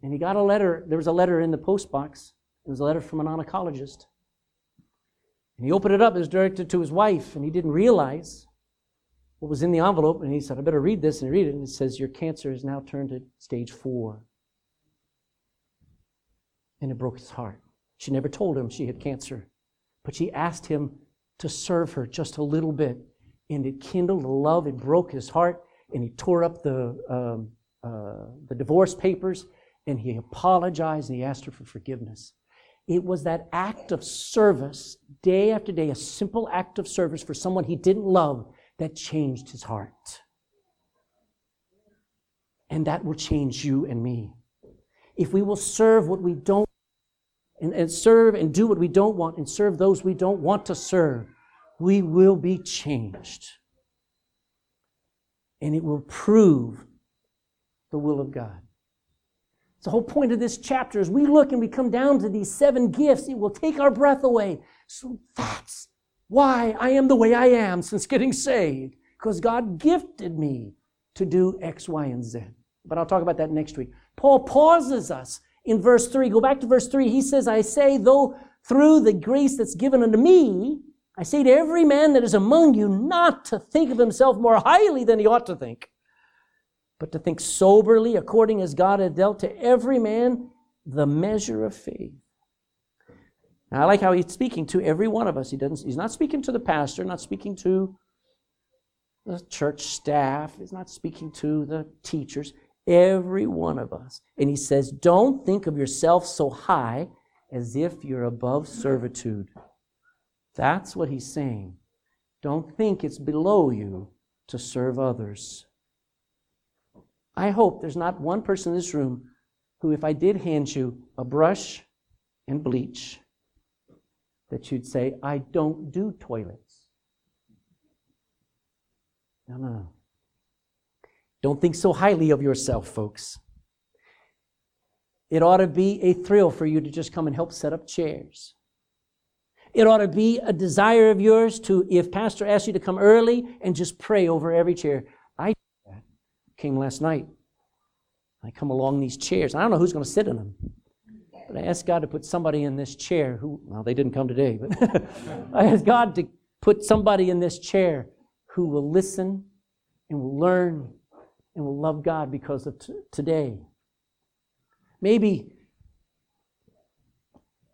[SPEAKER 1] And he got a letter. There was a letter in the post box. It was a letter from an oncologist. And he opened it up. It was directed to his wife, and he didn't realize what was in the envelope. And he said, I better read this. And read it, and it says, Your cancer is now turned to stage four and it broke his heart. She never told him she had cancer, but she asked him to serve her just a little bit, and it kindled a love. It broke his heart, and he tore up the um, uh, the divorce papers, and he apologized and he asked her for forgiveness. It was that act of service, day after day, a simple act of service for someone he didn't love, that changed his heart. And that will change you and me. If we will serve what we don't and, and serve and do what we don't want and serve those we don't want to serve, we will be changed. And it will prove the will of God. It's the whole point of this chapter. As we look and we come down to these seven gifts, it will take our breath away. So that's why I am the way I am since getting saved. Because God gifted me to do X, Y, and Z. But I'll talk about that next week. Paul pauses us in verse 3. Go back to verse 3. He says, I say, though through the grace that's given unto me, I say to every man that is among you not to think of himself more highly than he ought to think, but to think soberly according as God hath dealt to every man the measure of faith. Now, I like how he's speaking to every one of us. He doesn't, he's not speaking to the pastor, not speaking to the church staff, he's not speaking to the teachers. Every one of us. And he says, Don't think of yourself so high as if you're above servitude. That's what he's saying. Don't think it's below you to serve others. I hope there's not one person in this room who, if I did hand you a brush and bleach, that you'd say, I don't do toilets. No, no, no. Don't think so highly of yourself, folks. It ought to be a thrill for you to just come and help set up chairs. It ought to be a desire of yours to, if pastor asks you to come early and just pray over every chair. I came last night. I come along these chairs. I don't know who's going to sit in them. But I asked God to put somebody in this chair who, well, they didn't come today, but I asked God to put somebody in this chair who will listen and will learn and will love God because of t- today. Maybe,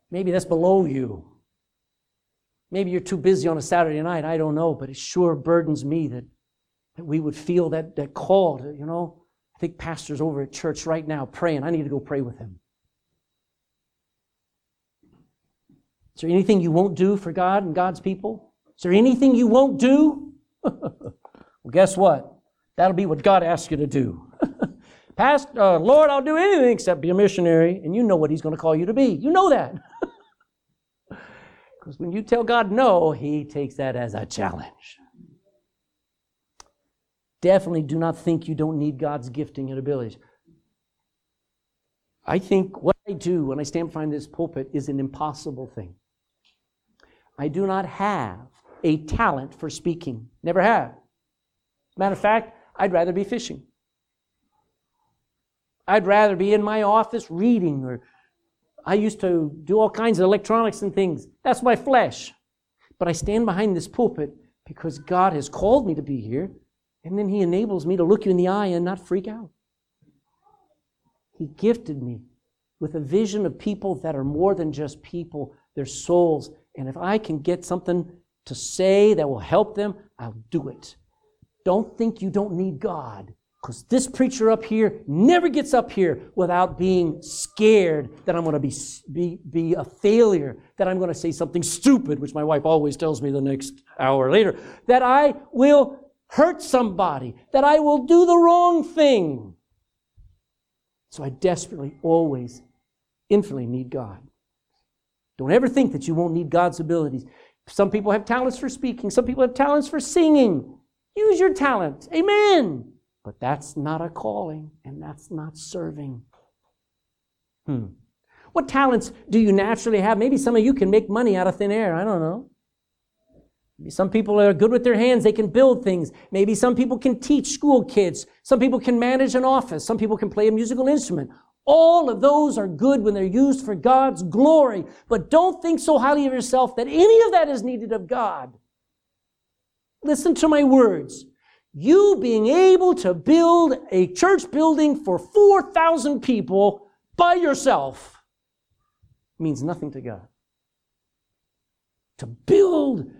[SPEAKER 1] maybe that's below you. Maybe you're too busy on a Saturday night. I don't know, but it sure burdens me that, that we would feel that, that call to, you know, I think pastor's over at church right now praying. I need to go pray with him. Is there anything you won't do for God and God's people? Is there anything you won't do? well, guess what? That'll be what God asks you to do. Past, uh, Lord, I'll do anything except be a missionary, and you know what He's going to call you to be. You know that. Because when you tell God no, He takes that as a challenge. Definitely do not think you don't need God's gifting and abilities. I think what I do when I stand behind this pulpit is an impossible thing. I do not have a talent for speaking. Never have. Matter of fact, I'd rather be fishing. I'd rather be in my office reading or I used to do all kinds of electronics and things. That's my flesh. But I stand behind this pulpit because God has called me to be here, and then He enables me to look you in the eye and not freak out. He gifted me with a vision of people that are more than just people, they're souls. And if I can get something to say that will help them, I'll do it. Don't think you don't need God. Because this preacher up here never gets up here without being scared that I'm going to be, be, be a failure, that I'm going to say something stupid, which my wife always tells me the next hour later, that I will hurt somebody, that I will do the wrong thing. So I desperately, always, infinitely need God. Don't ever think that you won't need God's abilities. Some people have talents for speaking, some people have talents for singing. Use your talent. Amen. But that's not a calling, and that's not serving. Hmm. What talents do you naturally have? Maybe some of you can make money out of thin air. I don't know. Maybe some people are good with their hands. They can build things. Maybe some people can teach school kids. Some people can manage an office. Some people can play a musical instrument. All of those are good when they're used for God's glory. But don't think so highly of yourself that any of that is needed of God. Listen to my words. You being able to build a church building for 4,000 people by yourself means nothing to God. To build,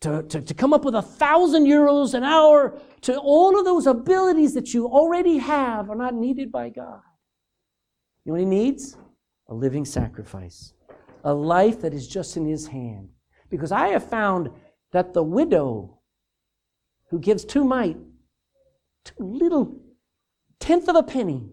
[SPEAKER 1] to, to, to come up with a thousand euros an hour, to all of those abilities that you already have are not needed by God. You know what he needs? A living sacrifice, a life that is just in his hand. Because I have found that the widow who gives two mite, two little tenth of a penny,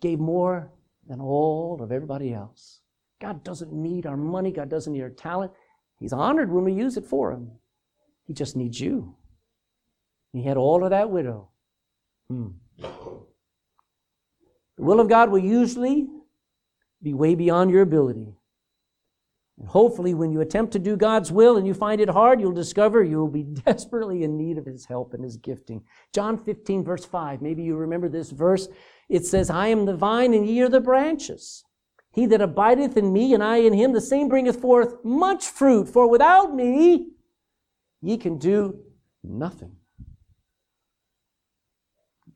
[SPEAKER 1] gave more than all of everybody else. God doesn't need our money, God doesn't need our talent. He's honored when we use it for Him. He just needs you. He had all of that widow. Hmm. The will of God will usually be way beyond your ability. And hopefully, when you attempt to do God's will and you find it hard, you'll discover you will be desperately in need of His help and His gifting. John 15, verse 5. Maybe you remember this verse. It says, I am the vine and ye are the branches. He that abideth in me and I in him, the same bringeth forth much fruit. For without me, ye can do nothing.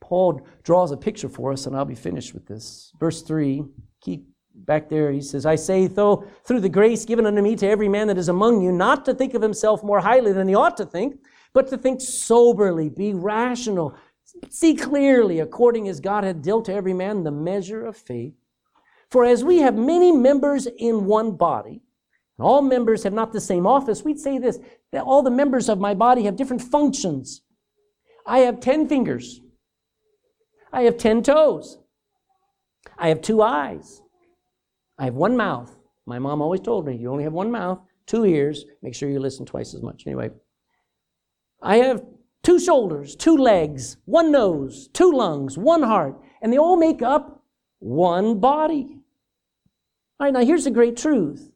[SPEAKER 1] Paul draws a picture for us, and I'll be finished with this. Verse 3, keep back there, he says, I say, though through the grace given unto me to every man that is among you, not to think of himself more highly than he ought to think, but to think soberly, be rational, see clearly, according as God hath dealt to every man the measure of faith. For as we have many members in one body, and all members have not the same office, we'd say this, that all the members of my body have different functions. I have 10 fingers. I have 10 toes. I have two eyes. I have one mouth. My mom always told me, you only have one mouth, two ears. Make sure you listen twice as much. Anyway, I have two shoulders, two legs, one nose, two lungs, one heart, and they all make up one body. All right, now here's the great truth.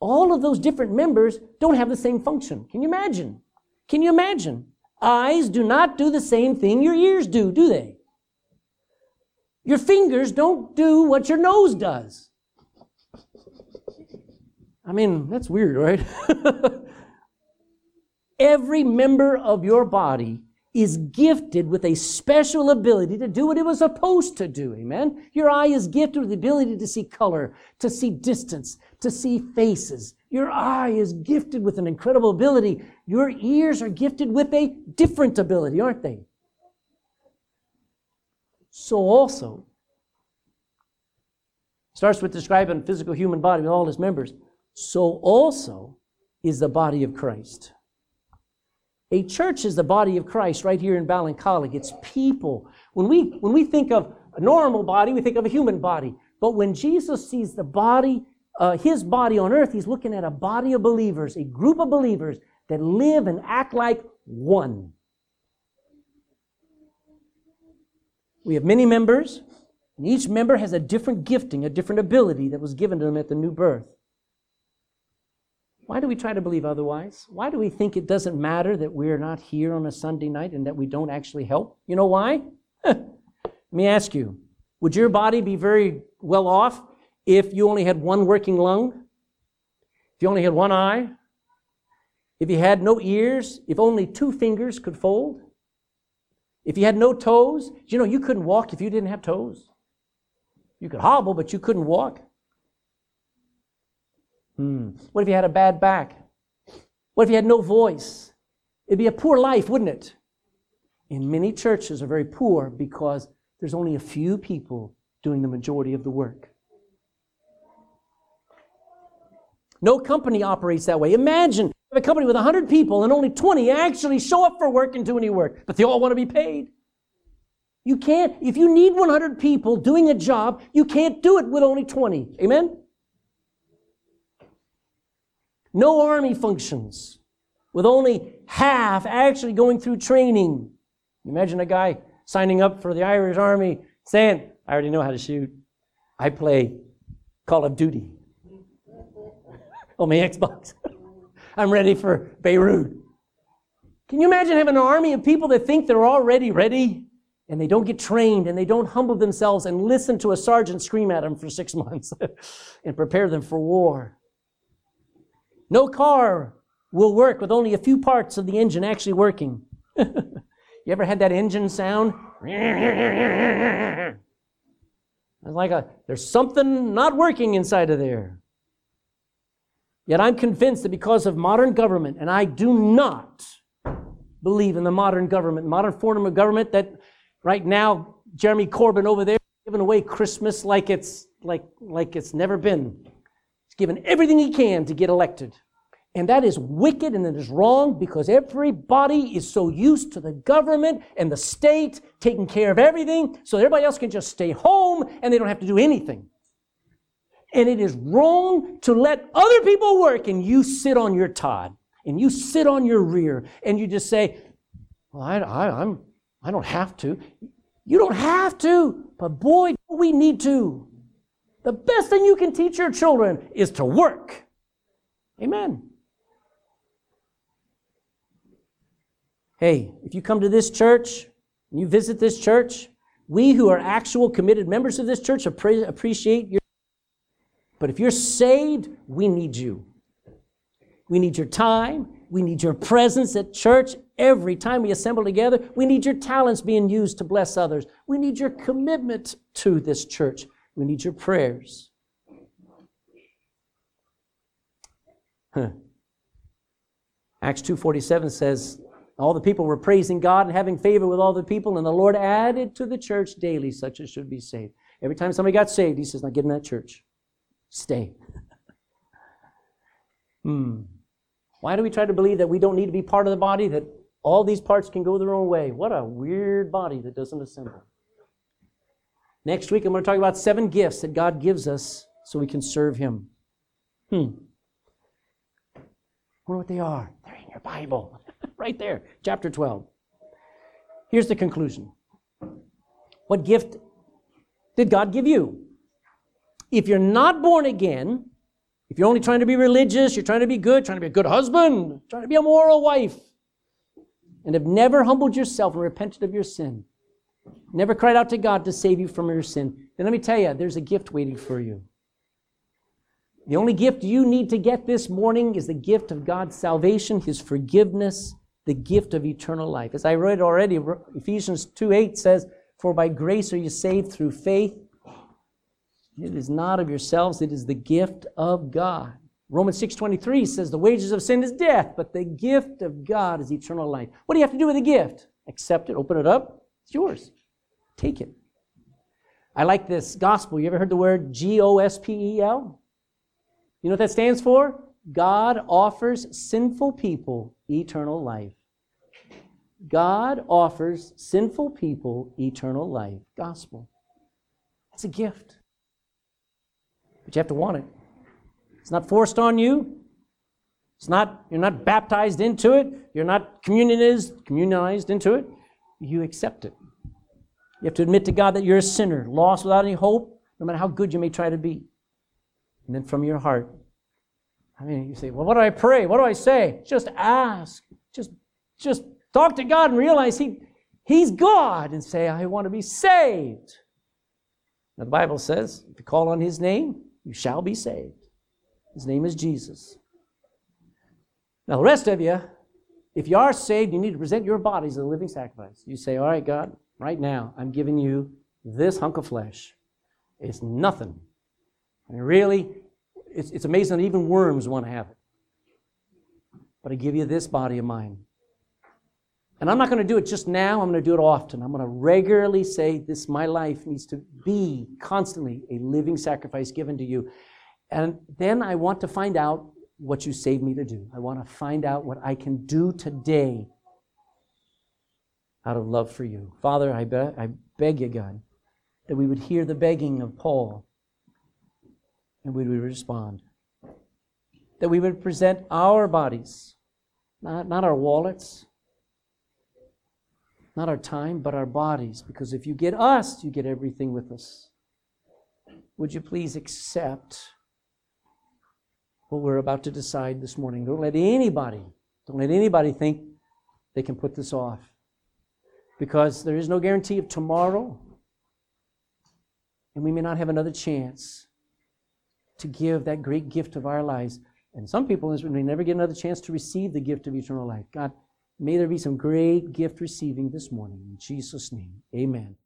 [SPEAKER 1] All of those different members don't have the same function. Can you imagine? Can you imagine? Eyes do not do the same thing your ears do, do they? Your fingers don't do what your nose does. I mean, that's weird, right? Every member of your body is gifted with a special ability to do what it was supposed to do. Amen. Your eye is gifted with the ability to see color, to see distance, to see faces. Your eye is gifted with an incredible ability. Your ears are gifted with a different ability, aren't they? So also, starts with describing physical human body with all its members. So also is the body of Christ. A church is the body of Christ right here in Ballincollig. It's people. When we, when we think of a normal body, we think of a human body. But when Jesus sees the body, uh, his body on earth, he's looking at a body of believers, a group of believers that live and act like one. We have many members, and each member has a different gifting, a different ability that was given to them at the new birth. Why do we try to believe otherwise? Why do we think it doesn't matter that we're not here on a Sunday night and that we don't actually help? You know why? Let me ask you would your body be very well off if you only had one working lung? If you only had one eye? If you had no ears? If only two fingers could fold? If you had no toes? You know, you couldn't walk if you didn't have toes. You could hobble, but you couldn't walk. Hmm. What if you had a bad back? What if you had no voice? It'd be a poor life, wouldn't it? And many churches are very poor because there's only a few people doing the majority of the work. No company operates that way. Imagine a company with 100 people and only 20 actually show up for work and do any work, but they all want to be paid. You can't, if you need 100 people doing a job, you can't do it with only 20. Amen? No army functions with only half actually going through training. Imagine a guy signing up for the Irish Army saying, I already know how to shoot. I play Call of Duty on my Xbox. I'm ready for Beirut. Can you imagine having an army of people that think they're already ready and they don't get trained and they don't humble themselves and listen to a sergeant scream at them for six months and prepare them for war? No car will work with only a few parts of the engine actually working. you ever had that engine sound? It's like a, there's something not working inside of there. Yet I'm convinced that because of modern government, and I do not believe in the modern government, modern form of government that right now Jeremy Corbyn over there giving away Christmas like it's like like it's never been. He's given everything he can to get elected. And that is wicked and it is wrong because everybody is so used to the government and the state taking care of everything so everybody else can just stay home and they don't have to do anything. And it is wrong to let other people work and you sit on your Todd and you sit on your rear and you just say, well, I, I, I'm, I don't have to. You don't have to, but boy, we need to. The best thing you can teach your children is to work. Amen. Hey, if you come to this church, you visit this church, we who are actual committed members of this church appreciate your. But if you're saved, we need you. We need your time. We need your presence at church every time we assemble together. We need your talents being used to bless others. We need your commitment to this church. We need your prayers. Huh. Acts 2:47 says, all the people were praising God and having favor with all the people, and the Lord added to the church daily such as should be saved. Every time somebody got saved, he says, Now get in that church. Stay. hmm. Why do we try to believe that we don't need to be part of the body, that all these parts can go their own way? What a weird body that doesn't assemble. Next week, I'm going to talk about seven gifts that God gives us so we can serve Him. Hmm. I wonder what they are. They're in your Bible, right there, chapter 12. Here's the conclusion What gift did God give you? If you're not born again, if you're only trying to be religious, you're trying to be good, trying to be a good husband, trying to be a moral wife, and have never humbled yourself and repented of your sin, never cried out to God to save you from your sin, then let me tell you, there's a gift waiting for you. The only gift you need to get this morning is the gift of God's salvation, His forgiveness, the gift of eternal life. As I read already, Ephesians 2 8 says, For by grace are you saved through faith. It is not of yourselves, it is the gift of God. Romans 6:23 says the wages of sin is death, but the gift of God is eternal life. What do you have to do with the gift? Accept it, open it up. It's yours. Take it. I like this gospel. You ever heard the word G O S P E L? You know what that stands for? God offers sinful people eternal life. God offers sinful people eternal life. Gospel. It's a gift. But you have to want it. It's not forced on you. It's not, you're not baptized into it. You're not communionized, communionized into it. You accept it. You have to admit to God that you're a sinner, lost without any hope, no matter how good you may try to be. And then from your heart, I mean, you say, well, what do I pray? What do I say? Just ask. Just, just talk to God and realize he, He's God and say, I want to be saved. Now, the Bible says, if you call on His name, you shall be saved. His name is Jesus. Now, the rest of you, if you are saved, you need to present your bodies as a living sacrifice. You say, All right, God, right now, I'm giving you this hunk of flesh. It's nothing. And really, it's, it's amazing that even worms want to have it. But I give you this body of mine. And I'm not going to do it just now, I'm going to do it often. I'm going to regularly say, This, my life needs to be constantly a living sacrifice given to you. And then I want to find out what you saved me to do. I want to find out what I can do today out of love for you. Father, I, be- I beg you, God, that we would hear the begging of Paul and we would respond. That we would present our bodies, not, not our wallets, not our time, but our bodies. Because if you get us, you get everything with us. Would you please accept what we're about to decide this morning? Don't let anybody, don't let anybody think they can put this off. Because there is no guarantee of tomorrow. And we may not have another chance to give that great gift of our lives. And some people may never get another chance to receive the gift of eternal life. God, may there be some great gift receiving this morning. In Jesus' name, amen.